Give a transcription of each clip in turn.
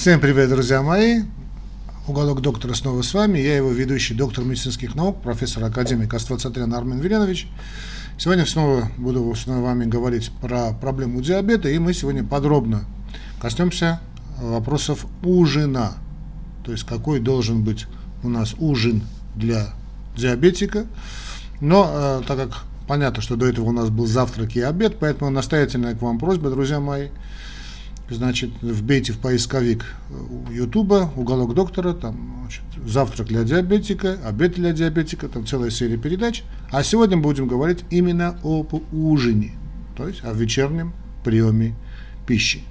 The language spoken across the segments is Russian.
Всем привет, друзья мои. Уголок доктора снова с вами. Я его ведущий, доктор медицинских наук, профессор академик Аствацатрян Армен Веленович. Сегодня снова буду с вами говорить про проблему диабета, и мы сегодня подробно коснемся вопросов ужина. То есть, какой должен быть у нас ужин для диабетика. Но, э, так как понятно, что до этого у нас был завтрак и обед, поэтому настоятельная к вам просьба, друзья мои, значит, вбейте в поисковик Ютуба, уголок доктора, там значит, завтрак для диабетика, обед для диабетика, там целая серия передач. А сегодня будем говорить именно об ужине, то есть о вечернем приеме пищи.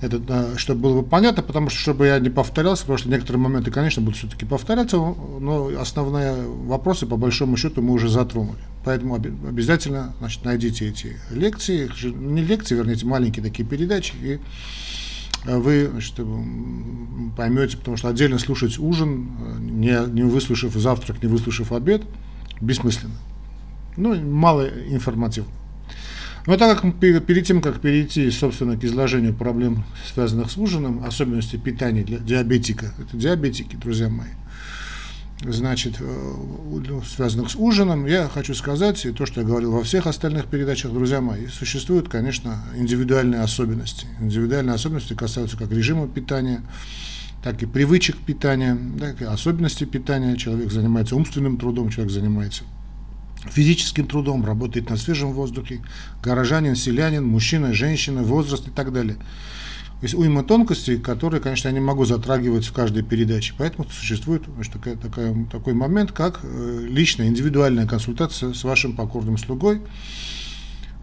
Это, чтобы было понятно, потому что, чтобы я не повторялся, потому что некоторые моменты, конечно, будут все-таки повторяться, но основные вопросы, по большому счету, мы уже затронули. Поэтому обязательно значит, найдите эти лекции, не лекции, вернее, эти маленькие такие передачи, и э, вы значит, поймете, потому что отдельно слушать ужин, э, не, не выслушав завтрак, не выслушав обед, бессмысленно. Ну, мало информативно. Но так как перед тем, как перейти, собственно, к изложению проблем, связанных с ужином, особенности питания для диабетика, это диабетики, друзья мои, значит, э, связанных с ужином, я хочу сказать, и то, что я говорил во всех остальных передачах, друзья мои, существуют, конечно, индивидуальные особенности. Индивидуальные особенности касаются как режима питания, так и привычек питания, так и особенностей питания. Человек занимается умственным трудом, человек занимается физическим трудом, работает на свежем воздухе, горожанин, селянин, мужчина, женщина, возраст и так далее. То есть уйма тонкостей, которые, конечно, я не могу затрагивать в каждой передаче. Поэтому существует значит, такая, такая, такой момент, как э, личная, индивидуальная консультация с вашим покорным слугой.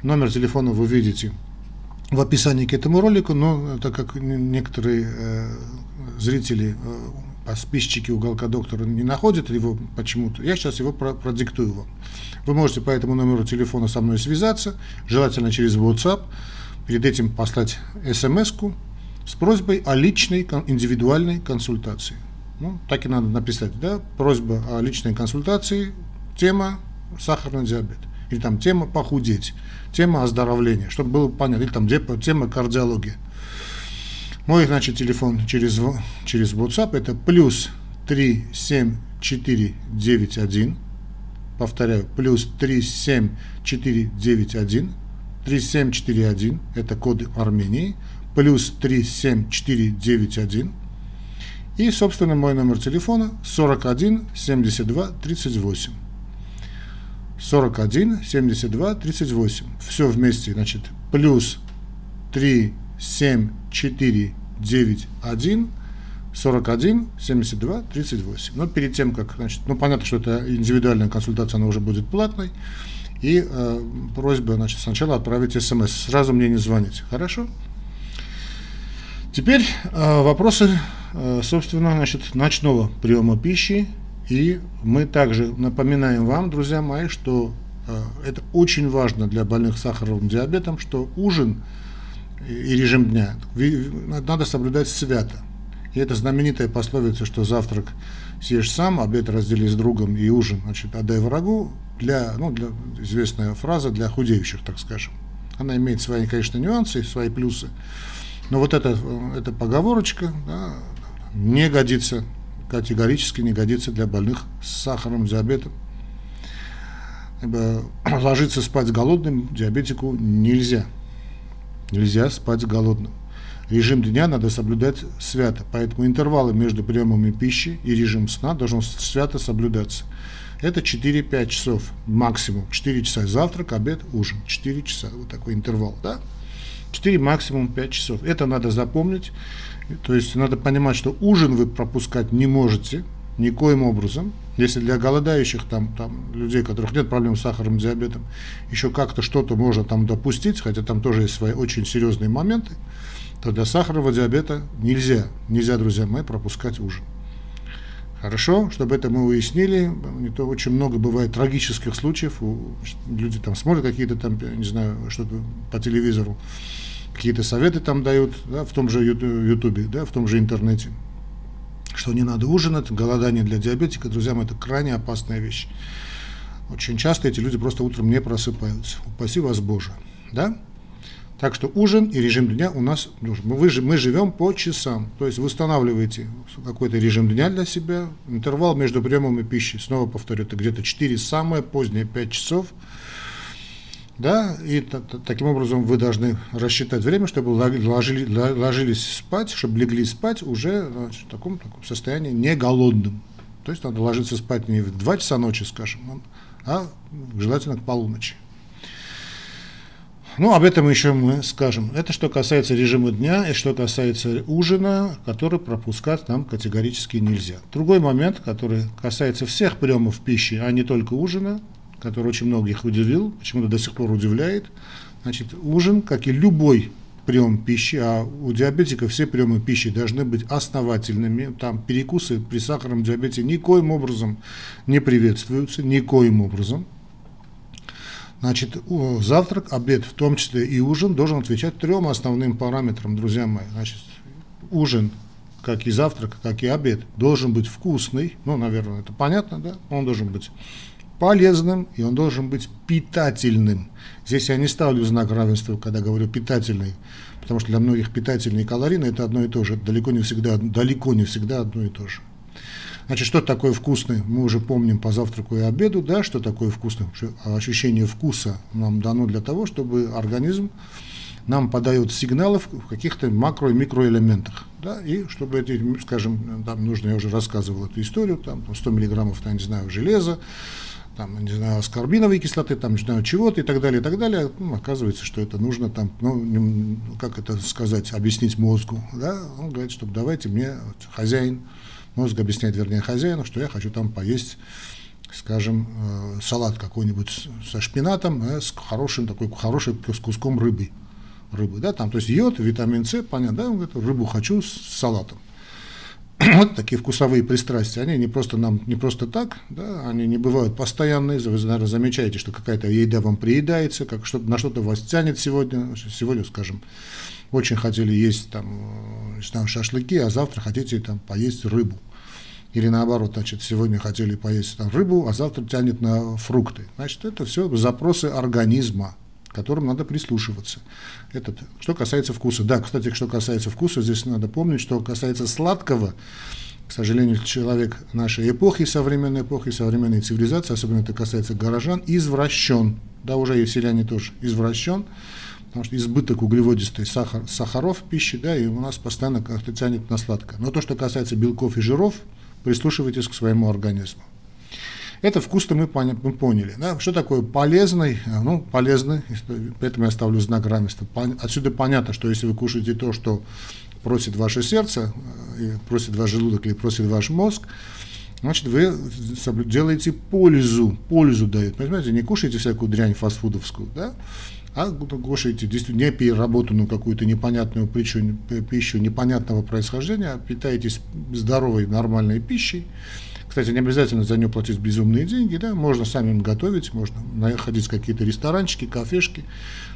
Номер телефона вы видите в описании к этому ролику, но так как некоторые э, зрители, э, подписчики уголка доктора не находят его почему-то, я сейчас его продиктую вам. Вы можете по этому номеру телефона со мной связаться, желательно через WhatsApp, перед этим послать смс-ку с просьбой о личной индивидуальной консультации. Ну, так и надо написать, да, просьба о личной консультации, тема сахарный диабет, или там тема похудеть, тема оздоровления, чтобы было понятно, или там тема кардиология. Мой, значит, телефон через, через WhatsApp это плюс 37491, повторяю, плюс 37491, 3741, это код Армении, плюс 37491. И, собственно, мой номер телефона 41 72 38. 41 72 38. Все вместе, значит, плюс 3 7 4 9 1 41 72 38. Но перед тем, как, значит, ну понятно, что это индивидуальная консультация, она уже будет платной. И э, просьба, значит, сначала отправить смс, сразу мне не звонить. Хорошо? Теперь э, вопросы, э, собственно, значит, ночного приема пищи. И мы также напоминаем вам, друзья мои, что э, это очень важно для больных сахарным диабетом, что ужин и режим дня надо соблюдать свято. И это знаменитая пословица, что завтрак съешь сам, обед раздели с другом и ужин, значит, отдай врагу, для, ну, для, известная фраза для худеющих, так скажем. Она имеет свои, конечно, нюансы, свои плюсы, но вот эта, эта поговорочка да, не годится, категорически не годится для больных с сахарным диабетом. Ибо ложиться спать голодным диабетику нельзя. Нельзя спать голодным. Режим дня надо соблюдать свято, поэтому интервалы между приемами пищи и режим сна должен свято соблюдаться. Это 4-5 часов максимум. 4 часа завтрак, обед, ужин. 4 часа. Вот такой интервал. Да? 4 максимум 5 часов. Это надо запомнить. То есть надо понимать, что ужин вы пропускать не можете никоим образом. Если для голодающих там, там людей, у которых нет проблем с сахарным диабетом, еще как-то что-то можно там допустить, хотя там тоже есть свои очень серьезные моменты, то для сахарного диабета нельзя, нельзя, друзья мои, пропускать ужин. Хорошо, чтобы это мы уяснили, не то очень много бывает трагических случаев, люди там смотрят какие-то там, не знаю, что-то по телевизору, какие-то советы там дают, да, в том же ютубе, да, в том же интернете, что не надо ужинать, голодание для диабетика, друзья мои, это крайне опасная вещь. Очень часто эти люди просто утром не просыпаются. Упаси вас Боже, да? Так что ужин и режим дня у нас нужен. Мы, мы живем по часам. То есть вы устанавливаете какой-то режим дня для себя, интервал между приемами пищи, снова повторю, это где-то 4, самое позднее 5 часов. Да, и таким образом вы должны рассчитать время, чтобы ложили, ложились спать, чтобы легли спать уже значит, в таком, таком состоянии не голодным. То есть надо ложиться спать не в 2 часа ночи, скажем, а желательно к полуночи. Ну, об этом еще мы скажем. Это что касается режима дня и что касается ужина, который пропускать нам категорически нельзя. Другой момент, который касается всех приемов пищи, а не только ужина, который очень многих удивил, почему-то до сих пор удивляет. Значит, ужин, как и любой прием пищи, а у диабетиков все приемы пищи должны быть основательными. Там перекусы при сахарном диабете никоим образом не приветствуются, никоим образом. Значит, завтрак, обед, в том числе и ужин, должен отвечать трем основным параметрам, друзья мои. Значит, ужин, как и завтрак, как и обед, должен быть вкусный. Ну, наверное, это понятно, да? Он должен быть полезным, и он должен быть питательным. Здесь я не ставлю знак равенства, когда говорю питательный, потому что для многих питательный и калорийный – это одно и то же. далеко не всегда, далеко не всегда одно и то же. Значит, что такое вкусный, мы уже помним по завтраку и обеду, да, что такое вкусный. Ощущение вкуса нам дано для того, чтобы организм нам подает сигналы в каких-то макро- и микроэлементах. Да, и чтобы эти, скажем, там нужно, я уже рассказывал эту историю, там 100 миллиграммов, там, не знаю, железа, там, не знаю, аскорбиновой кислоты, там, не знаю, чего-то и так далее, и так далее. Ну, оказывается, что это нужно там, ну, как это сказать, объяснить мозгу, да, он говорит, что давайте мне, вот, хозяин, Мозг объясняет, вернее, хозяину, что я хочу там поесть, скажем, э, салат какой-нибудь со шпинатом, э, с хорошим такой, хорошим с куском рыбы. Рыбы, да, там, то есть йод, витамин С, понятно, да, он говорит, рыбу хочу с салатом. вот такие вкусовые пристрастия, они не просто нам, не просто так, да, они не бывают постоянные, вы, наверное, замечаете, что какая-то еда вам приедается, как что на что-то вас тянет сегодня, сегодня, скажем, очень хотели есть там, э, знаю, шашлыки, а завтра хотите там поесть рыбу. Или наоборот, значит, сегодня хотели поесть там, рыбу, а завтра тянет на фрукты. Значит, это все запросы организма, которым надо прислушиваться. Это что касается вкуса. Да, кстати, что касается вкуса, здесь надо помнить, что касается сладкого, к сожалению, человек нашей эпохи, современной эпохи, современной цивилизации, особенно это касается горожан, извращен. Да, уже и селяне тоже извращен потому что избыток углеводистой сахар, сахаров в пище, да, и у нас постоянно как-то тянет на сладкое. Но то, что касается белков и жиров, прислушивайтесь к своему организму. Это вкус-то мы, поняли. Да? Что такое полезный? Ну, полезный, поэтому я ставлю знак равенства. Отсюда понятно, что если вы кушаете то, что просит ваше сердце, э, просит ваш желудок или просит ваш мозг, значит, вы делаете пользу, пользу дает. Понимаете, не кушайте всякую дрянь фастфудовскую, да? а кушаете действительно не переработанную какую-то непонятную пищу, пищу непонятного происхождения, питаетесь здоровой, нормальной пищей. Кстати, не обязательно за нее платить безумные деньги, да, можно самим готовить, можно находить какие-то ресторанчики, кафешки,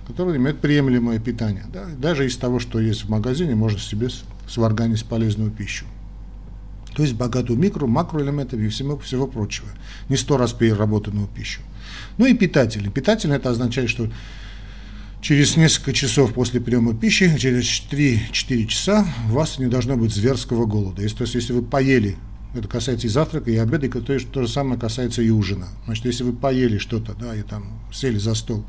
которые имеют приемлемое питание. Да. Даже из того, что есть в магазине, можно себе сварганить полезную пищу. То есть богатую микро, макроэлементами и всего, всего прочего. Не сто раз переработанную пищу. Ну и питатели. Питатели это означает, что Через несколько часов после приема пищи, через 3-4 часа, у вас не должно быть зверского голода. Если, то есть, если вы поели, это касается и завтрака, и обеда, и то, то же самое касается и ужина. Значит, если вы поели что-то, да, и там сели за стол,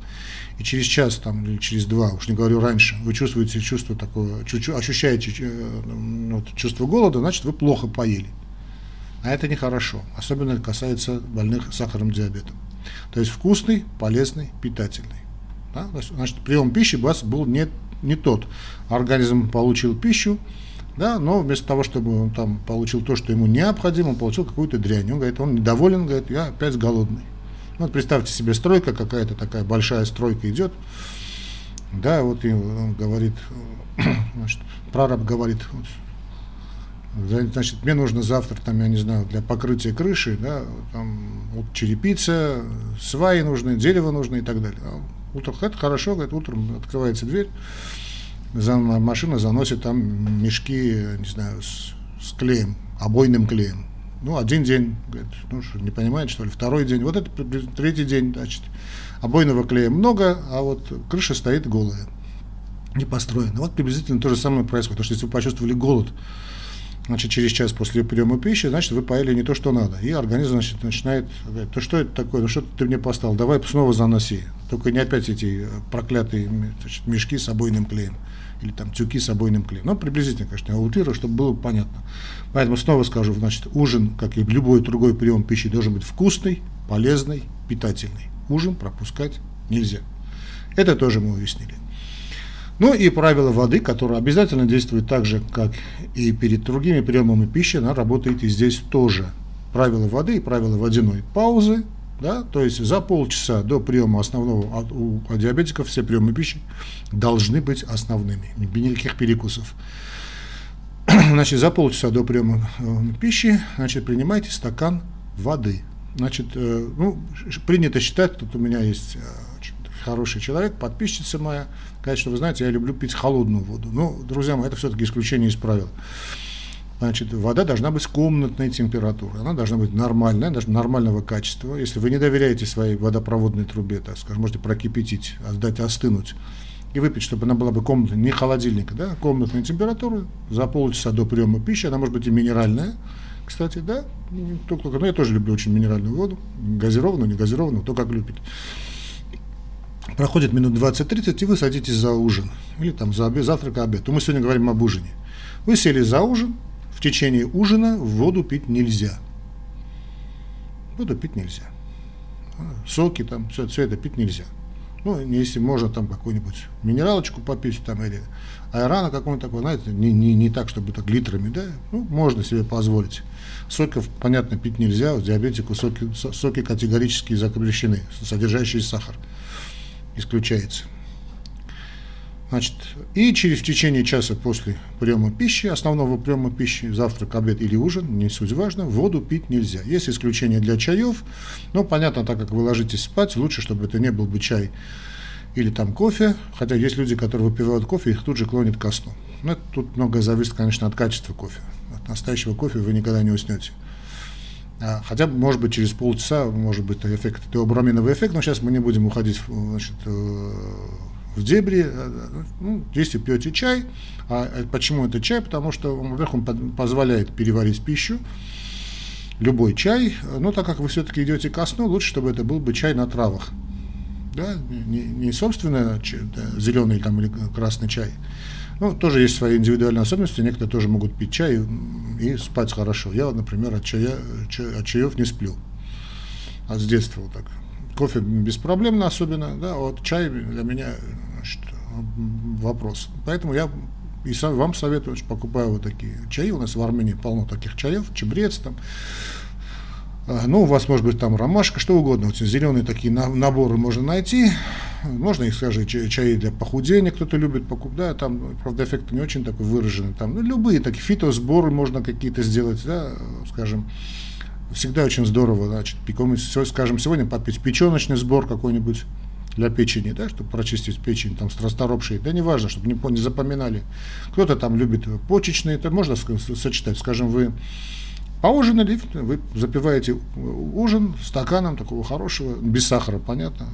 и через час там, или через два, уж не говорю раньше, вы чувствуете чувство такое, ощущаете э, вот, чувство голода, значит, вы плохо поели. А это нехорошо. Особенно это касается больных сахарным диабетом. То есть вкусный, полезный, питательный. Да? Значит, прием пищи у вас был не, не тот. Организм получил пищу, да, но вместо того, чтобы он там получил то, что ему необходимо, он получил какую-то дрянь. Он говорит, он недоволен, говорит, я опять голодный. Вот представьте себе стройка какая-то такая большая стройка идет, да, вот и он говорит, значит, прораб говорит, значит, мне нужно завтра, там, я не знаю, для покрытия крыши, да, там, вот черепица, сваи нужны, дерево нужно и так далее. Утром, это хорошо, говорит, утром открывается дверь, машина заносит там мешки, не знаю, с, с клеем, обойным клеем. Ну, один день, говорит, ну что, не понимает, что ли, второй день, вот это третий день, значит, обойного клея много, а вот крыша стоит голая. не построены. Вот приблизительно то же самое происходит. Потому что если вы почувствовали голод, значит, через час после приема пищи, значит, вы поели не то, что надо. И организм, значит, начинает говорить, то что это такое, ну что ты мне поставил, давай снова заноси. Только не опять эти проклятые значит, мешки с обойным клеем или там тюки с обойным клеем. Ну, приблизительно, конечно, я утрирую, чтобы было понятно. Поэтому снова скажу, значит, ужин, как и любой другой прием пищи, должен быть вкусный, полезный, питательный. Ужин пропускать нельзя. Это тоже мы уяснили. Ну и правило воды, которое обязательно действует так же, как и перед другими приемами пищи, она работает и здесь тоже. Правило воды и правило водяной паузы, да, то есть за полчаса до приема основного, у, у диабетиков все приемы пищи должны быть основными, никаких перекусов. Значит, за полчаса до приема э, пищи, значит, принимайте стакан воды. Значит, э, ну, принято считать, тут у меня есть э, хороший человек, подписчица моя, что вы знаете, я люблю пить холодную воду. Ну, друзья мои, это все-таки исключение из правил. Значит, вода должна быть комнатной температуры, она должна быть нормальная, даже нормального качества. Если вы не доверяете своей водопроводной трубе, так скажем, можете прокипятить, дать остынуть и выпить, чтобы она была бы комнатной, не холодильника, да, комнатной температуры, за полчаса до приема пищи, она может быть и минеральная, кстати, да, только, ну, я тоже люблю очень минеральную воду, газированную, не газированную, кто как любит проходит минут 20-30, и вы садитесь за ужин, или там за обед, завтрак, обед. То мы сегодня говорим об ужине. Вы сели за ужин, в течение ужина воду пить нельзя. Воду пить нельзя. Соки там, все, все это пить нельзя. Ну, если можно там какую-нибудь минералочку попить там или айрана какой-нибудь такой, знаете, не, не, не так, чтобы так литрами, да, ну, можно себе позволить. Соков, понятно, пить нельзя, у диабетику соки, соки категорически запрещены, содержащие сахар исключается. Значит, и через в течение часа после приема пищи, основного приема пищи, завтрак, обед или ужин, не суть важно, воду пить нельзя. Есть исключение для чаев, но понятно, так как вы ложитесь спать, лучше, чтобы это не был бы чай или там кофе, хотя есть люди, которые выпивают кофе, их тут же клонит ко сну. Но это, тут многое зависит, конечно, от качества кофе. От настоящего кофе вы никогда не уснете. А, хотя, может быть, через полчаса может быть эффект, теобраминовый эффект, но сейчас мы не будем уходить значит, э, в дебри. Э, ну, если пьете чай, а э, почему это чай? Потому что, во-первых, он позволяет переварить пищу, любой чай, но так как вы все-таки идете ко сну, лучше, чтобы это был бы чай на травах. Да? Не, не собственно да, зеленый там, или красный чай, ну, тоже есть свои индивидуальные особенности. Некоторые тоже могут пить чай и спать хорошо. Я, например, от, чая, от чаев не сплю. С детства вот так. Кофе беспроблемно особенно, да, а вот чай для меня значит, вопрос. Поэтому я и сам, вам советую, покупаю вот такие чаи. У нас в Армении полно таких чаев, чебрец там. А, ну, у вас может быть там ромашка, что угодно. Вот зеленые такие наборы можно найти. Можно их, скажем, чаи для похудения, кто-то любит покупать, да, там, правда, эффект не очень такой выраженный, там, ну, любые такие фитосборы можно какие-то сделать, да, скажем, всегда очень здорово, значит, пеком, скажем, сегодня попить печеночный сбор какой-нибудь для печени, да, чтобы прочистить печень, там, с расторопшей, да, неважно, чтобы не, не запоминали. Кто-то там любит почечные, это можно сочетать, скажем, вы Поужинали, вы запиваете ужин стаканом такого хорошего, без сахара, понятно,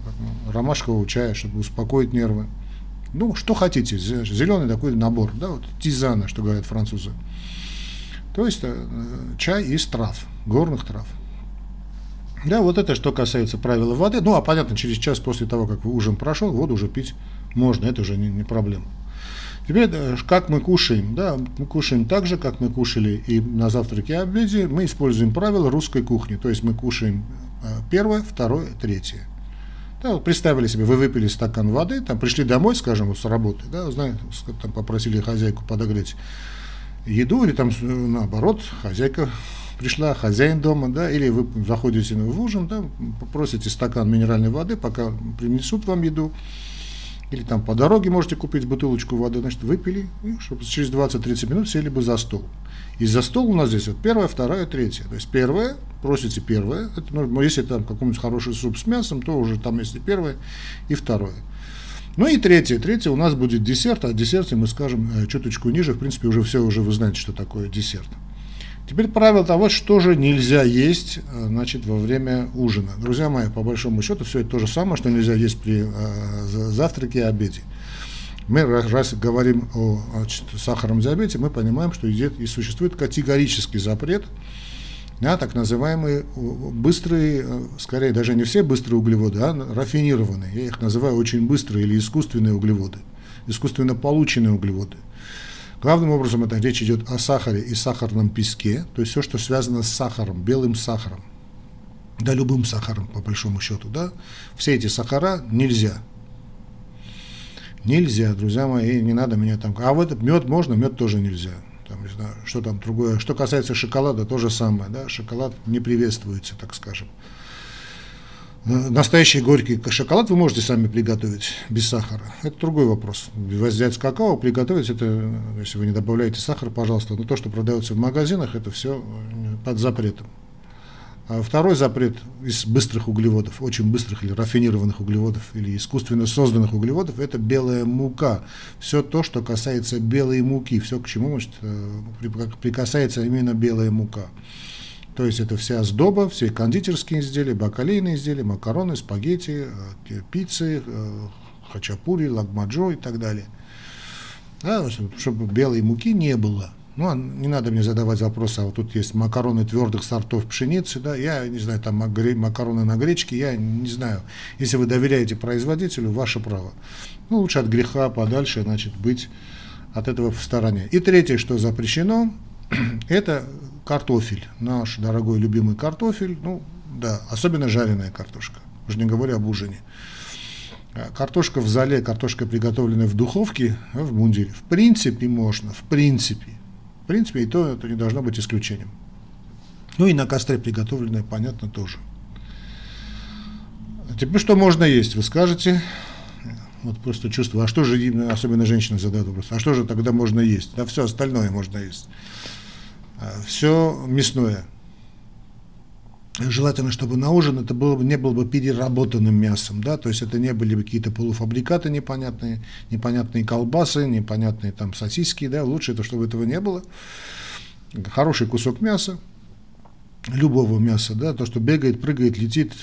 ромашкового чая, чтобы успокоить нервы. Ну, что хотите, зеленый такой набор, да, вот тизана, что говорят французы. То есть э, чай из трав, горных трав. Да, вот это что касается правила воды. Ну, а понятно, через час после того, как ужин прошел, воду уже пить можно, это уже не, не проблема. Теперь, э, как мы кушаем? Да, мы кушаем так же, как мы кушали и на завтраке и обеде. Мы используем правила русской кухни. То есть мы кушаем э, первое, второе, третье. Да, вот представили себе, вы выпили стакан воды, там пришли домой, скажем, с работы, да, знаете, там попросили хозяйку подогреть еду, или там наоборот, хозяйка пришла, хозяин дома, да, или вы заходите в ужин, да, попросите стакан минеральной воды, пока принесут вам еду, или там по дороге можете купить бутылочку воды, значит, выпили, и чтобы через 20-30 минут сели бы за стол. И за стол у нас здесь вот первое, второе, третье. То есть первое, просите первое, это, ну, если там какой-нибудь хороший суп с мясом, то уже там есть и первое, и второе. Ну и третье, третье у нас будет десерт, а десерте мы скажем э, чуточку ниже, в принципе, уже все, уже вы знаете, что такое десерт. Теперь правило того, что же нельзя есть э, значит, во время ужина. Друзья мои, по большому счету, все это то же самое, что нельзя есть при э, завтраке и обеде. Мы раз говорим о значит, сахарном диабете, мы понимаем, что и существует категорический запрет на так называемые быстрые, э, скорее даже не все быстрые углеводы, а рафинированные. Я их называю очень быстрые или искусственные углеводы, искусственно полученные углеводы. Главным образом это речь идет о сахаре и сахарном песке, то есть все, что связано с сахаром, белым сахаром, да любым сахаром по большому счету, да, все эти сахара нельзя – Нельзя, друзья мои, не надо меня там... А вот мед можно, мед тоже нельзя. Там, не знаю, что там другое. Что касается шоколада, то же самое. Да? Шоколад не приветствуется, так скажем. Э, настоящий горький шоколад вы можете сами приготовить без сахара. Это другой вопрос. Взять какао, приготовить это, если вы не добавляете сахар, пожалуйста. Но то, что продается в магазинах, это все под запретом. А второй запрет из быстрых углеводов, очень быстрых или рафинированных углеводов, или искусственно созданных углеводов, это белая мука. Все то, что касается белой муки, все к чему э, прикасается именно белая мука. То есть это вся сдоба, все кондитерские изделия, бакалейные изделия, макароны, спагетти, э, пиццы, э, хачапури, лагмаджо и так далее. Да, чтобы белой муки не было – ну, а не надо мне задавать вопросы, а вот тут есть макароны твердых сортов пшеницы, да, я не знаю, там макароны на гречке, я не знаю. Если вы доверяете производителю, ваше право. Ну, лучше от греха подальше, значит, быть от этого в стороне. И третье, что запрещено, это картофель, наш дорогой любимый картофель, ну, да, особенно жареная картошка, уже не говоря об ужине. А картошка в зале, картошка, приготовленная в духовке, в мундире, в принципе можно, в принципе принципе, и то это не должно быть исключением. Ну и на костре приготовленное, понятно, тоже. А теперь что можно есть, вы скажете. Вот просто чувствую, а что же, особенно женщины задают вопрос, а что же тогда можно есть? Да все остальное можно есть. А все мясное желательно, чтобы на ужин это было бы, не было бы переработанным мясом, да, то есть это не были бы какие-то полуфабрикаты непонятные, непонятные колбасы, непонятные там сосиски, да, лучше это, чтобы этого не было. Хороший кусок мяса, любого мяса, да, то, что бегает, прыгает, летит,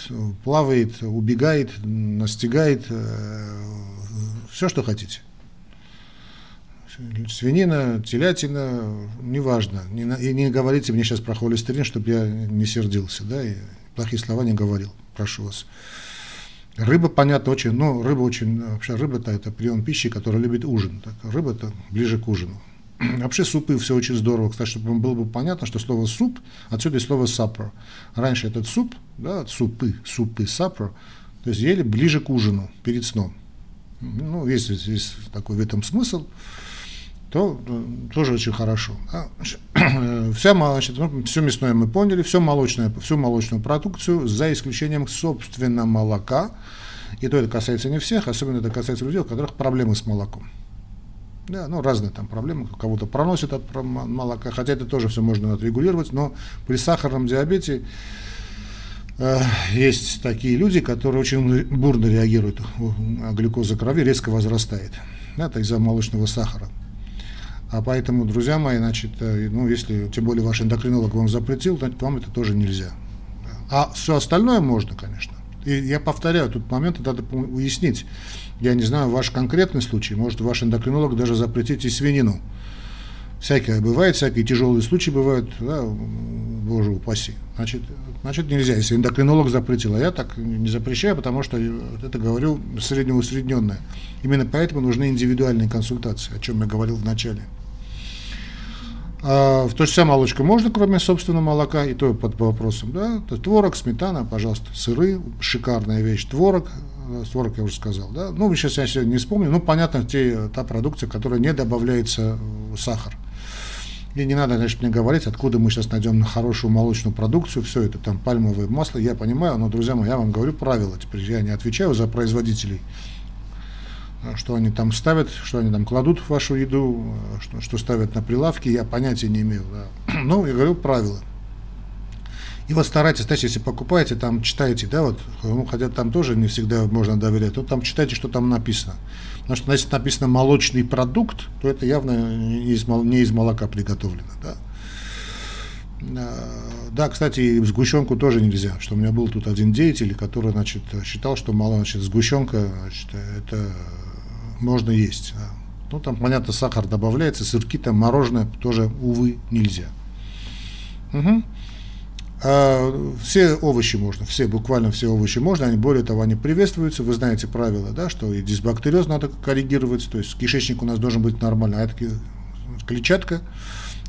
плавает, убегает, настигает, э, все, что хотите свинина, телятина, неважно. Не, и не говорите мне сейчас про холестерин, чтобы я не сердился, да, и плохие слова не говорил, прошу вас. Рыба, понятно, очень, но рыба очень, вообще рыба-то это прием пищи, который любит ужин. Так, рыба-то ближе к ужину. Вообще супы все очень здорово. Кстати, чтобы было бы понятно, что слово суп, отсюда и слово сапро. Раньше этот суп, да, супы, супы, сапро, то есть ели ближе к ужину, перед сном. Ну, есть, есть такой в этом смысл то тоже очень хорошо. А, вся, значит, ну, все мясное мы поняли, все молочное, всю молочную продукцию, за исключением, собственно, молока. И то это касается не всех, особенно это касается людей, у которых проблемы с молоком. Да, ну, разные там проблемы, кого-то проносит от молока, хотя это тоже все можно отрегулировать, но при сахарном диабете э, есть такие люди, которые очень бурно реагируют, а глюкоза крови резко возрастает. Да, из-за молочного сахара. А поэтому, друзья мои, значит, э, ну, если тем более ваш эндокринолог вам запретил, то вам это тоже нельзя. А все остальное можно, конечно. И я повторяю, тут момент надо уяснить. Я не знаю ваш конкретный случай, может ваш эндокринолог даже запретить и свинину. Всякое бывает, всякие тяжелые случаи бывают, да, боже упаси. Значит, значит нельзя, если эндокринолог запретил, а я так не запрещаю, потому что это говорю среднеусредненное. Именно поэтому нужны индивидуальные консультации, о чем я говорил в начале. А, в то же самое молочка можно, кроме собственного молока, и то под вопросом, да, то творог, сметана, пожалуйста, сыры, шикарная вещь, творог, э, творог я уже сказал, да, ну, сейчас я сегодня не вспомню, ну, понятно, те, та продукция, которая не добавляется сахар. И не надо, значит, мне говорить, откуда мы сейчас найдем хорошую молочную продукцию, все это там пальмовое масло, я понимаю, но, друзья мои, я вам говорю правила, теперь я не отвечаю за производителей, что они там ставят, что они там кладут в вашу еду, что, что ставят на прилавки, я понятия не имею. Да. Ну, я говорю правила. И вот старайтесь, значит, если покупаете, там читайте, да, вот, ну, хотя там тоже не всегда можно доверять, то там читайте, что там написано. Потому что если написано молочный продукт, то это явно не из, не из молока приготовлено, да. Да, кстати, сгущенку тоже нельзя. Что у меня был тут один деятель, который, значит, считал, что мало, значит, сгущенка, значит, это можно есть. Ну, там, понятно, сахар добавляется, сырки, там, мороженое тоже, увы, нельзя. Угу. А, все овощи можно, все, буквально все овощи можно, они, более того, они приветствуются, вы знаете правила, да, что и дисбактериоз надо коррегировать, то есть кишечник у нас должен быть нормальный, а это клетчатка,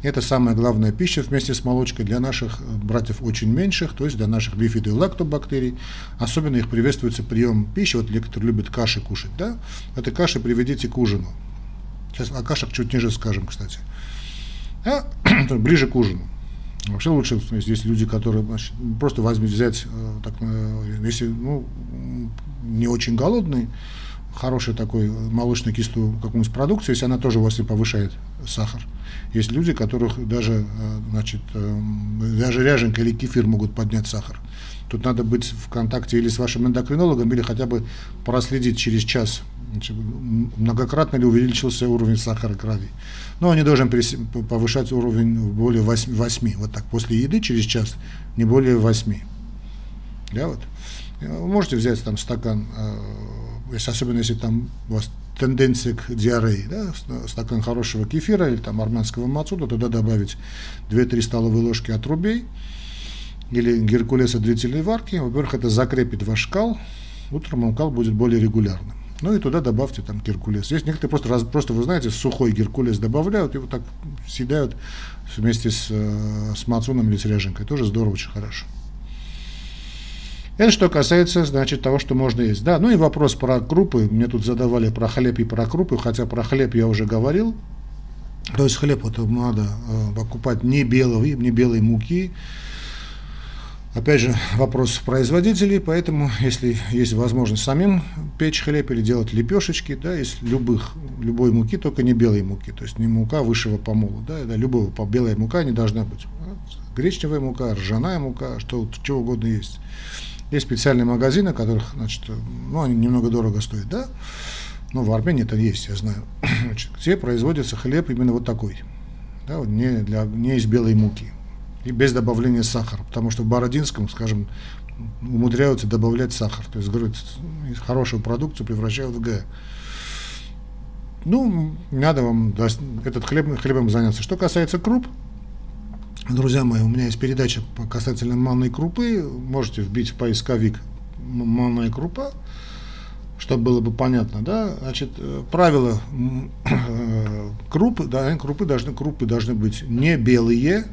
это самая главная пища вместе с молочкой для наших братьев очень меньших, то есть для наших бифидо- и лактобактерий. Особенно их приветствуется прием пищи, вот некоторые любят каши кушать, да, этой каши приведите к ужину. Сейчас о кашах чуть ниже скажем, кстати. А, ближе к ужину. Вообще лучше, если люди, которые значит, просто возьмите взять, э, так, э, если ну, не очень голодный, хороший такой молочно-кислую какую-нибудь продукцию, если она тоже у вас не повышает сахар. Есть люди, которых даже, э, значит, даже ряженка или кефир могут поднять сахар. Тут надо быть в контакте или с вашим эндокринологом, или хотя бы проследить через час Значит, многократно ли увеличился уровень сахара крови. Но он не должен повышать уровень более 8, 8. Вот так, после еды через час не более 8. Да, вот. Вы можете взять там стакан, э, если, особенно если там у вас тенденция к диарее, да, стакан хорошего кефира или там армянского мацуда, туда добавить 2-3 столовые ложки отрубей или геркулеса длительной варки. Во-первых, это закрепит ваш кал, утром кал будет более регулярным. Ну и туда добавьте там геркулес. Есть некоторые просто, раз, просто вы знаете, сухой геркулес добавляют и вот так съедают вместе с, э, с мацуном или с ряженкой. Тоже здорово, очень хорошо. Это что касается, значит, того, что можно есть. Да, ну и вопрос про крупы. Мне тут задавали про хлеб и про крупы, хотя про хлеб я уже говорил. То есть хлеб это надо э, покупать не белый, не белой муки, Опять же, вопрос производителей, поэтому, если есть возможность самим печь хлеб или делать лепешечки, да, из любых, любой муки, только не белой муки, то есть не мука высшего помола, да, да любого, белая мука не должна быть. Гречневая мука, ржаная мука, что, что угодно есть. Есть специальные магазины, которых, значит, ну, они немного дорого стоят, да, но в Армении это есть, я знаю, значит, где производится хлеб именно вот такой, да, вот не, для, не из белой муки и без добавления сахара, потому что в Бородинском, скажем, умудряются добавлять сахар, то есть, говорят, хорошую продукцию превращают в Г. Ну, надо вам этот хлеб, хлебом заняться. Что касается круп, друзья мои, у меня есть передача касательно манной крупы, можете вбить в поисковик манная крупа, чтобы было бы понятно, да, значит, э, правило э, крупы, да, крупы должны, крупы должны быть не белые,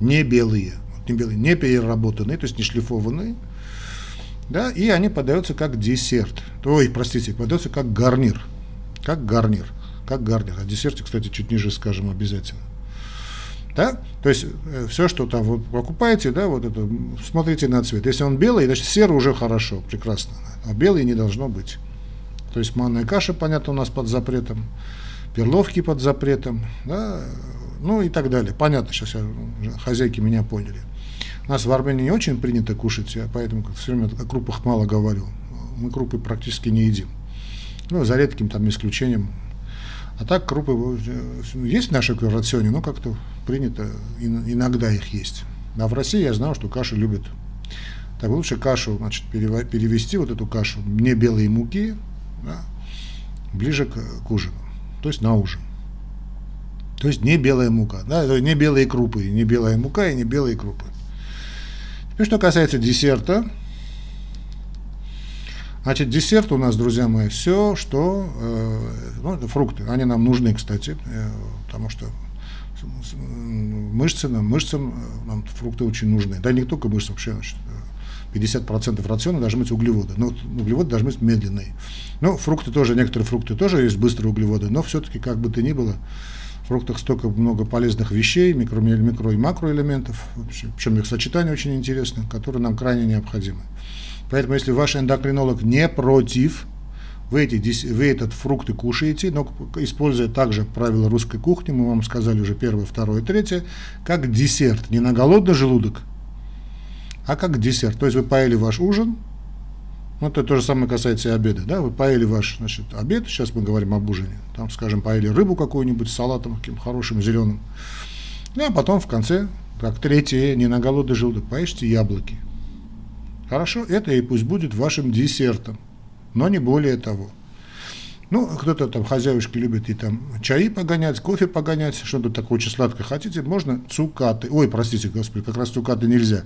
не белые, не белые, не переработанные, то есть не шлифованные, да, и они подаются как десерт. Ой, простите, подаются как гарнир. Как гарнир. Как гарнир. А десерте, кстати, чуть ниже скажем обязательно. Да? То есть э, все, что там вы покупаете, да, вот это, смотрите на цвет. Если он белый, значит серый уже хорошо, прекрасно. А белый не должно быть. То есть манная каша, понятно, у нас под запретом, перловки под запретом, да, ну и так далее. Понятно, сейчас я, хозяйки меня поняли. У нас в Армении не очень принято кушать, я поэтому все время о крупах мало говорю. Мы крупы практически не едим. Ну, за редким там исключением. А так крупы есть в нашей рационе, но как-то принято, иногда их есть. А в России я знал, что каши любят. Так лучше кашу, значит, перевести вот эту кашу не белые муки, да, ближе к, к ужину, то есть на ужин. То есть не белая мука, да, не белые крупы, не белая мука и не белые крупы. Теперь, что касается десерта, Значит, десерт у нас, друзья мои, все, что, э, ну, это фрукты, они нам нужны, кстати, э, потому что мышцам, мышцам э, нам фрукты очень нужны. Да не только мышцам, вообще, значит, 50% рациона должны быть углеводы, но углеводы должны быть медленные. Ну, фрукты тоже, некоторые фрукты тоже есть быстрые углеводы, но все-таки, как бы то ни было, в фруктах столько много полезных вещей, микро, микро и макроэлементов, причем их сочетание очень интересно, которые нам крайне необходимы. Поэтому, если ваш эндокринолог не против, вы, эти, вы этот фрукты кушаете, но используя также правила русской кухни, мы вам сказали уже первое, второе, третье, как десерт, не на голодный желудок, а как десерт. То есть вы поели ваш ужин, ну, это то же самое касается и обеда, да, вы поели ваш, значит, обед, сейчас мы говорим об ужине, там, скажем, поели рыбу какую-нибудь с салатом каким хорошим, зеленым, ну, а потом в конце, как третье, не на голодный желудок, поешьте яблоки. Хорошо, это и пусть будет вашим десертом, но не более того. Ну, кто-то там, хозяюшки любит и там чаи погонять, кофе погонять, что-то такое очень сладкое хотите, можно цукаты, ой, простите, господи, как раз цукаты нельзя,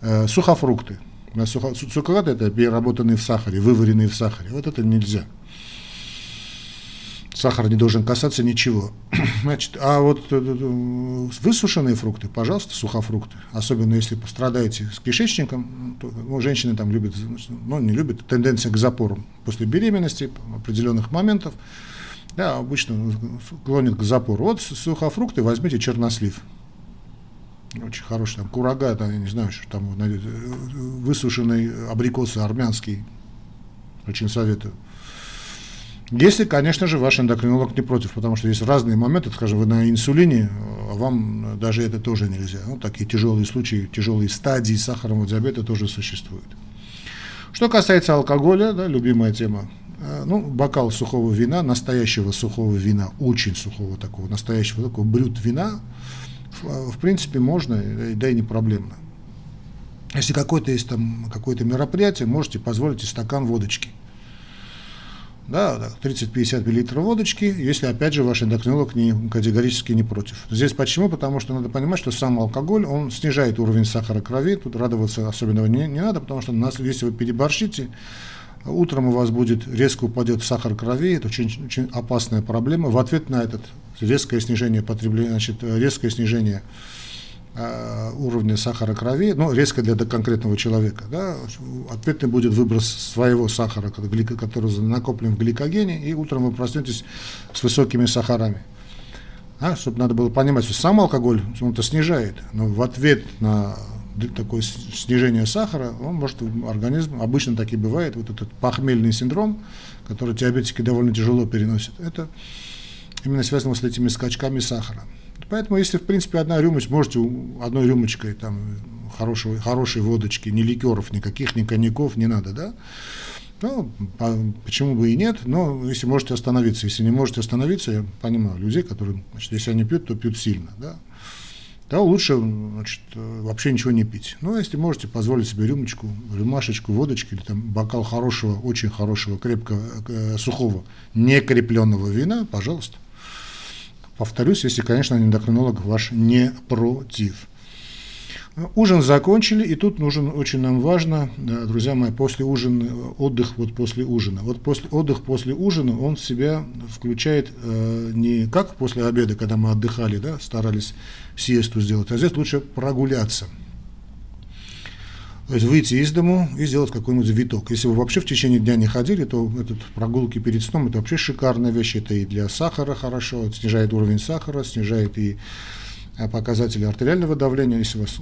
э, сухофрукты. Сухо, цукаты это переработанные в сахаре, вываренные в сахаре, вот это нельзя. Сахар не должен касаться ничего. Значит, а вот э, э, высушенные фрукты, пожалуйста, сухофрукты, особенно если пострадаете с кишечником, то, ну, женщины там любят, ну, не любят, тенденция к запору после беременности, определенных моментов, да, обычно склонит к запору. Вот сухофрукты возьмите чернослив. Очень хороший, там, курага, там, я не знаю, что там, э, высушенный абрикосы армянский, очень советую. Если, конечно же, ваш эндокринолог не против, потому что есть разные моменты, скажем, вы на инсулине, а вам даже это тоже нельзя. Ну, такие тяжелые случаи, тяжелые стадии сахарного диабета тоже существуют. Что касается алкоголя, да, любимая тема, э, ну, бокал сухого вина, настоящего сухого вина, очень сухого такого, настоящего такого брют вина, в, в принципе, можно, да и не проблемно. Если какое-то есть там какое-то мероприятие, можете позволить стакан водочки – да, да 30-50 мл водочки, если, опять же, ваш эндокринолог не, категорически не против. Здесь почему? Потому что надо понимать, что сам алкоголь, он снижает уровень сахара крови, тут радоваться особенного не, не надо, потому что нас, если вы переборщите, утром у вас будет резко упадет сахар крови, это очень, очень опасная проблема. В ответ на этот резкое снижение потребления, значит, резкое снижение уровня сахара крови, ну, резко для конкретного человека, да, ответный будет выброс своего сахара, который накоплен в гликогене, и утром вы проснетесь с высокими сахарами. А, чтобы надо было понимать, что сам алкоголь он это снижает, но в ответ на такое снижение сахара, он может организм, обычно так и бывает, вот этот похмельный синдром, который диабетики довольно тяжело переносят, это именно связано с этими скачками сахара. Поэтому, если, в принципе, одна рюмочка, можете одной рюмочкой там, хорошего, хорошей водочки, ни ликеров никаких, ни коньяков не надо, да? Ну, почему бы и нет, но если можете остановиться, если не можете остановиться, я понимаю людей, которые, значит, если они пьют, то пьют сильно, да, да, лучше значит, вообще ничего не пить. Но если можете позволить себе рюмочку, рюмашечку водочки или там бокал хорошего, очень хорошего, крепкого, э, сухого, некрепленного вина, пожалуйста. Повторюсь, если, конечно, эндокринолог ваш не против. Ужин закончили, и тут нужен очень нам важно, друзья мои, после ужина, отдых вот после ужина. Вот после, отдых после ужина, он в себя включает э, не как после обеда, когда мы отдыхали, да, старались сиесту сделать, а здесь лучше прогуляться. То есть выйти из дому и сделать какой-нибудь виток. Если вы вообще в течение дня не ходили, то этот прогулки перед сном это вообще шикарная вещь. Это и для сахара хорошо, снижает уровень сахара, снижает и а, показатели артериального давления, если у вас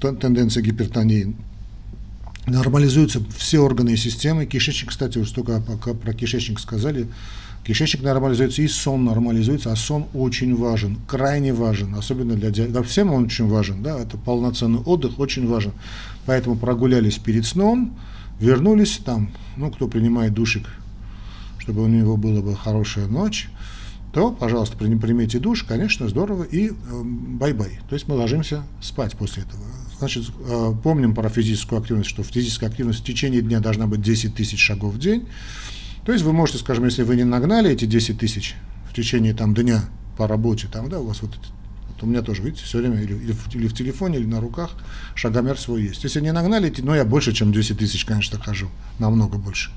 тенденция гипертонии. Нормализуются все органы и системы. Кишечник, кстати, уж только пока про кишечник сказали, Кишечник нормализуется и сон нормализуется, а сон очень важен, крайне важен, особенно для диабета. Да, всем он очень важен, да, это полноценный отдых очень важен. Поэтому прогулялись перед сном, вернулись там, ну, кто принимает душик, чтобы у него была бы хорошая ночь, то, пожалуйста, примите душ, конечно, здорово, и э, бай-бай. То есть мы ложимся спать после этого. Значит, э, помним про физическую активность, что физическая активность в течение дня должна быть 10 тысяч шагов в день. То есть вы можете, скажем, если вы не нагнали эти 10 тысяч в течение там, дня по работе, там, да, у вас вот, вот у меня тоже, видите, все время или, или, в, или в телефоне, или на руках шагомер свой есть. Если не нагнали, эти, ну я больше, чем 10 тысяч, конечно, хожу, намного больше.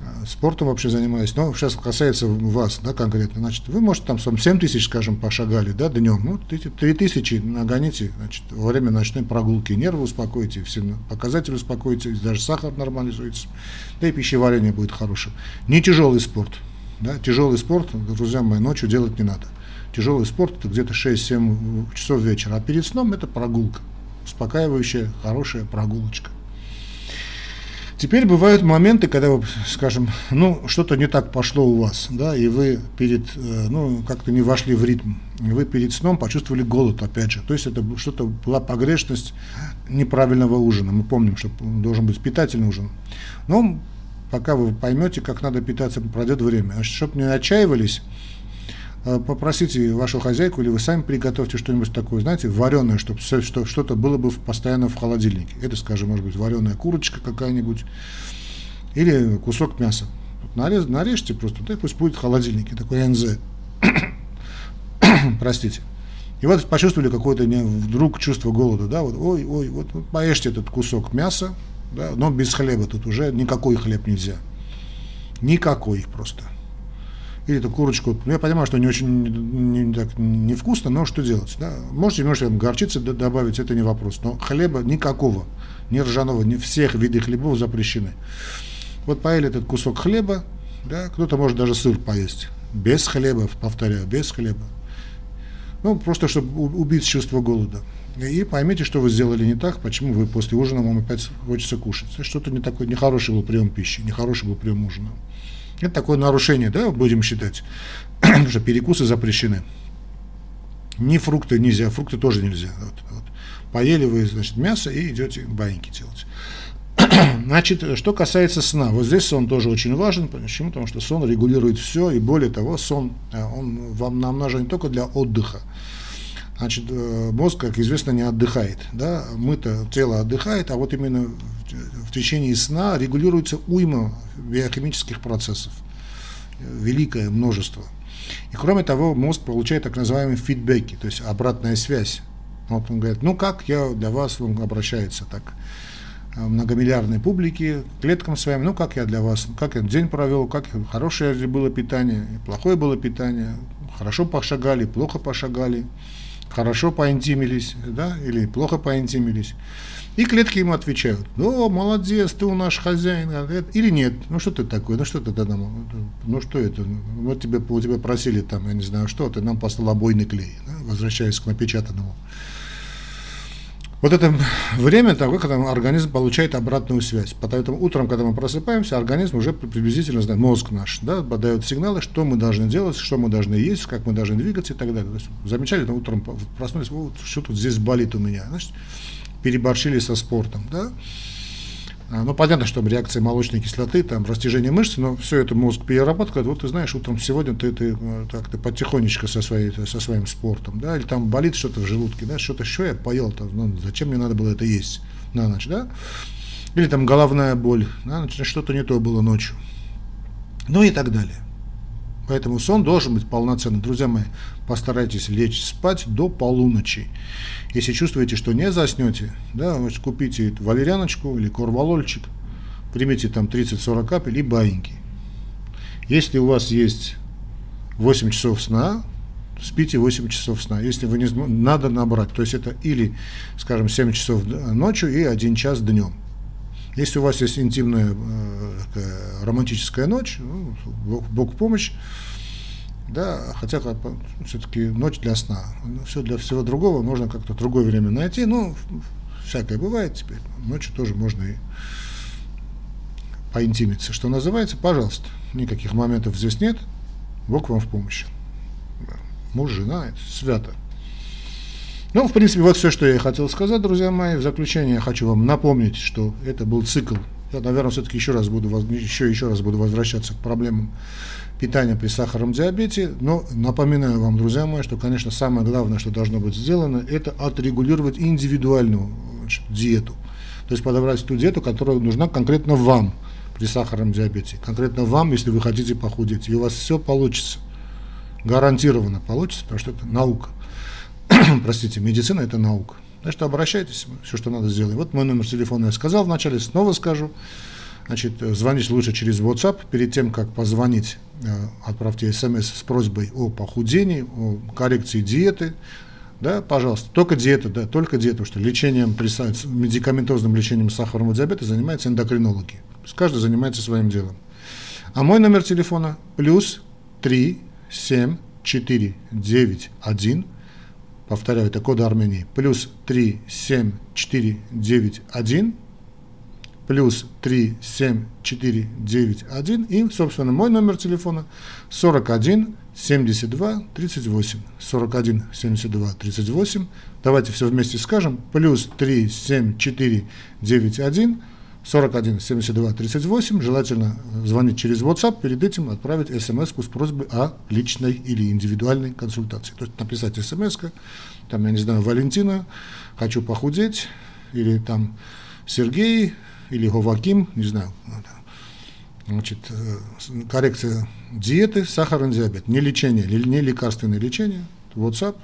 Э, спортом вообще занимаюсь. Но сейчас касается вас, да, конкретно, значит, вы, может, там 7 тысяч, скажем, пошагали, да, днем, ну, 3 тысячи нагоните, значит, во время ночной прогулки нервы успокоите, все показатели успокоите, даже сахар нормализуется, да и пищеварение будет хорошим. Не тяжелый спорт, да, тяжелый спорт, друзья мои, ночью делать не надо. Тяжелый спорт это где-то 6-7 часов вечера, а перед сном это прогулка, успокаивающая, хорошая прогулочка. Теперь бывают моменты, когда, скажем, ну, что-то не так пошло у вас, да, и вы перед, э, ну, как-то не вошли в ритм, и вы перед сном почувствовали голод, опять же. То есть это что-то была погрешность неправильного ужина. Мы помним, что должен быть питательный ужин. Но пока вы поймете, как надо питаться, пройдет время. Значит, чтобы не отчаивались, попросите вашу хозяйку или вы сами приготовьте что-нибудь такое, знаете, вареное, чтобы что, что-то было бы постоянно в холодильнике. Это, скажем, может быть, вареная курочка какая-нибудь или кусок мяса. нарез, нарежьте просто, да, пусть будет в холодильнике, такой НЗ. Простите. И вот почувствовали какое-то вдруг чувство голода, да, вот, ой, ой, вот, вот поешьте этот кусок мяса, да, но без хлеба тут уже никакой хлеб нельзя. Никакой просто. Или эту курочку, ну я понимаю, что не очень не, так, невкусно, но что делать, да. Можете немножко горчицы добавить, это не вопрос, но хлеба никакого, ни ржаного, ни всех видов хлебов запрещены. Вот поели этот кусок хлеба, да, кто-то может даже сыр поесть, без хлеба, повторяю, без хлеба. Ну, просто чтобы убить чувство голода. И поймите, что вы сделали не так, почему вы после ужина вам опять хочется кушать. Что-то не такой, нехороший был прием пищи, нехороший был прием ужина. Это такое нарушение, да, будем считать, что перекусы запрещены. Ни фрукты нельзя, фрукты тоже нельзя. Вот, вот. Поели вы, значит, мясо и идете баньки делать. Значит, что касается сна, вот здесь сон тоже очень важен, почему? Потому что сон регулирует все, и более того, сон, э, он вам нам нужен не только для отдыха. Значит, э, мозг, как известно, не отдыхает, да, мы-то, тело отдыхает, а вот именно в течение сна регулируется уйма биохимических процессов, великое множество. И кроме того, мозг получает так называемые фидбэки, то есть обратная связь. Вот он говорит, ну как я для вас, он обращается так, Э, многомиллиардной публики, клеткам своим, ну как я для вас, как я день провел, как хорошее было питание, плохое было питание, хорошо пошагали, плохо пошагали, хорошо поинтимились, да, или плохо поинтимились. И клетки ему отвечают, о, молодец, ты у наш хозяин, или нет, ну что ты такой, ну что ты там, ну что это, вот тебе, у тебя просили там, я не знаю что, ты нам послал обойный клей, да, возвращаясь к напечатанному. Вот это время такое, когда организм получает обратную связь. Поэтому утром, когда мы просыпаемся, организм уже приблизительно знает, мозг наш, да, подает сигналы, что мы должны делать, что мы должны есть, как мы должны двигаться и так далее. То есть, замечали, там утром проснулись, вот, что тут здесь болит у меня, значит, переборщили со спортом, да, ну, понятно, что реакция молочной кислоты, там, растяжение мышц, но все это мозг перерабатывает. Вот ты знаешь, утром сегодня ты, ты э, так, ты потихонечку со, своей, со своим спортом, да, или там болит что-то в желудке, да, что-то еще я поел, там, ну, зачем мне надо было это есть на ночь, да, или там головная боль, да, что-то не то было ночью, ну и так далее. Поэтому сон должен быть полноценный. Друзья мои, постарайтесь лечь спать до полуночи. Если чувствуете, что не заснете, да, купите валерьяночку или корвалольчик, примите там 30-40 капель и баиньки. Если у вас есть 8 часов сна, спите 8 часов сна. Если вы не надо набрать, то есть это или, скажем, 7 часов ночью и 1 час днем. Если у вас есть интимная э, романтическая ночь, ну, Бог, Бог помощь, да, хотя все-таки ночь для сна. Все для всего другого можно как-то другое время найти. Ну, всякое бывает теперь. Ночью тоже можно и поинтимиться. Что называется, пожалуйста, никаких моментов здесь нет. Бог вам в помощь. Муж, жена, это свято. Ну, в принципе, вот все, что я хотел сказать, друзья мои. В заключение я хочу вам напомнить, что это был цикл. Я, наверное, все-таки еще раз буду еще еще раз буду возвращаться к проблемам питания при сахарном диабете. Но напоминаю вам, друзья мои, что, конечно, самое главное, что должно быть сделано, это отрегулировать индивидуальную значит, диету. То есть подобрать ту диету, которая нужна конкретно вам при сахарном диабете. Конкретно вам, если вы хотите похудеть. И у вас все получится. Гарантированно получится, потому что это наука. простите, медицина – это наука. Что обращайтесь, все, что надо, сделаем. Вот мой номер телефона я сказал вначале, снова скажу. Значит, звонить лучше через WhatsApp. Перед тем, как позвонить, э, отправьте смс с просьбой о похудении, о коррекции диеты. Да, пожалуйста, только диета, да, только диета, потому что лечением, медикаментозным лечением сахарного диабета занимаются эндокринологи. Каждый занимается своим делом. А мой номер телефона плюс 3 7 4 9 1 повторяю, это код Армении, плюс 3, 7, 4, 9, 1, плюс 3, 7, 4, 9, 1, и, собственно, мой номер телефона 41 72 38. 41 72 38. Давайте все вместе скажем. Плюс 3, 7, 4, 9, 1. 41 72 38. Желательно звонить через WhatsApp, перед этим отправить смс с просьбой о личной или индивидуальной консультации. То есть написать смс там, я не знаю, Валентина, хочу похудеть, или там Сергей, или Говаким, не знаю. Значит, э, коррекция диеты, сахарный диабет, не лечение, не лекарственное лечение, WhatsApp,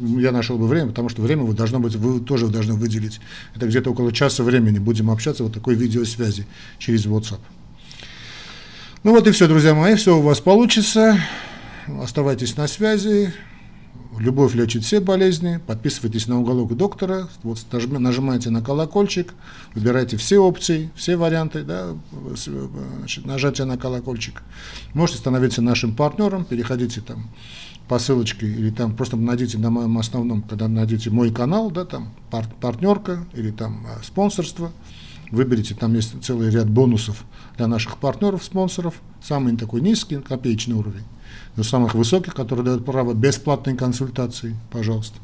я нашел бы время, потому что время вы должно быть, вы тоже должны выделить. Это где-то около часа времени будем общаться вот такой видеосвязи через WhatsApp. Ну вот и все, друзья мои, все у вас получится. Оставайтесь на связи. Любовь лечит все болезни. Подписывайтесь на уголок доктора. Вот нажимайте на колокольчик, выбирайте все опции, все варианты, да, значит, нажатие на колокольчик. Можете становиться нашим партнером, переходите там по ссылочке или там просто найдите на моем основном, когда найдете мой канал, да, там пар партнерка или там а, спонсорство, выберите, там есть целый ряд бонусов для наших партнеров, спонсоров, самый такой низкий, копеечный уровень до самых высоких, которые дают право бесплатной консультации, пожалуйста.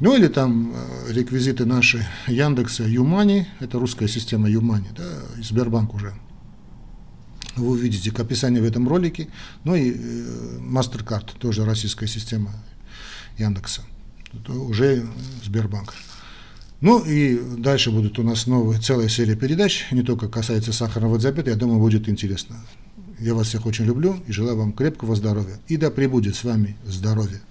Ну или там э, реквизиты наши Яндекса, Юмани, это русская система Юмани, да, Сбербанк уже. Вы увидите к описанию в этом ролике. Ну и э, MasterCard, тоже российская система Яндекса, это уже Сбербанк. Ну и дальше будут у нас новые, целая серия передач, не только касается сахарного диабета, я думаю, будет интересно. Я вас всех очень люблю и желаю вам крепкого здоровья. И да пребудет с вами здоровье.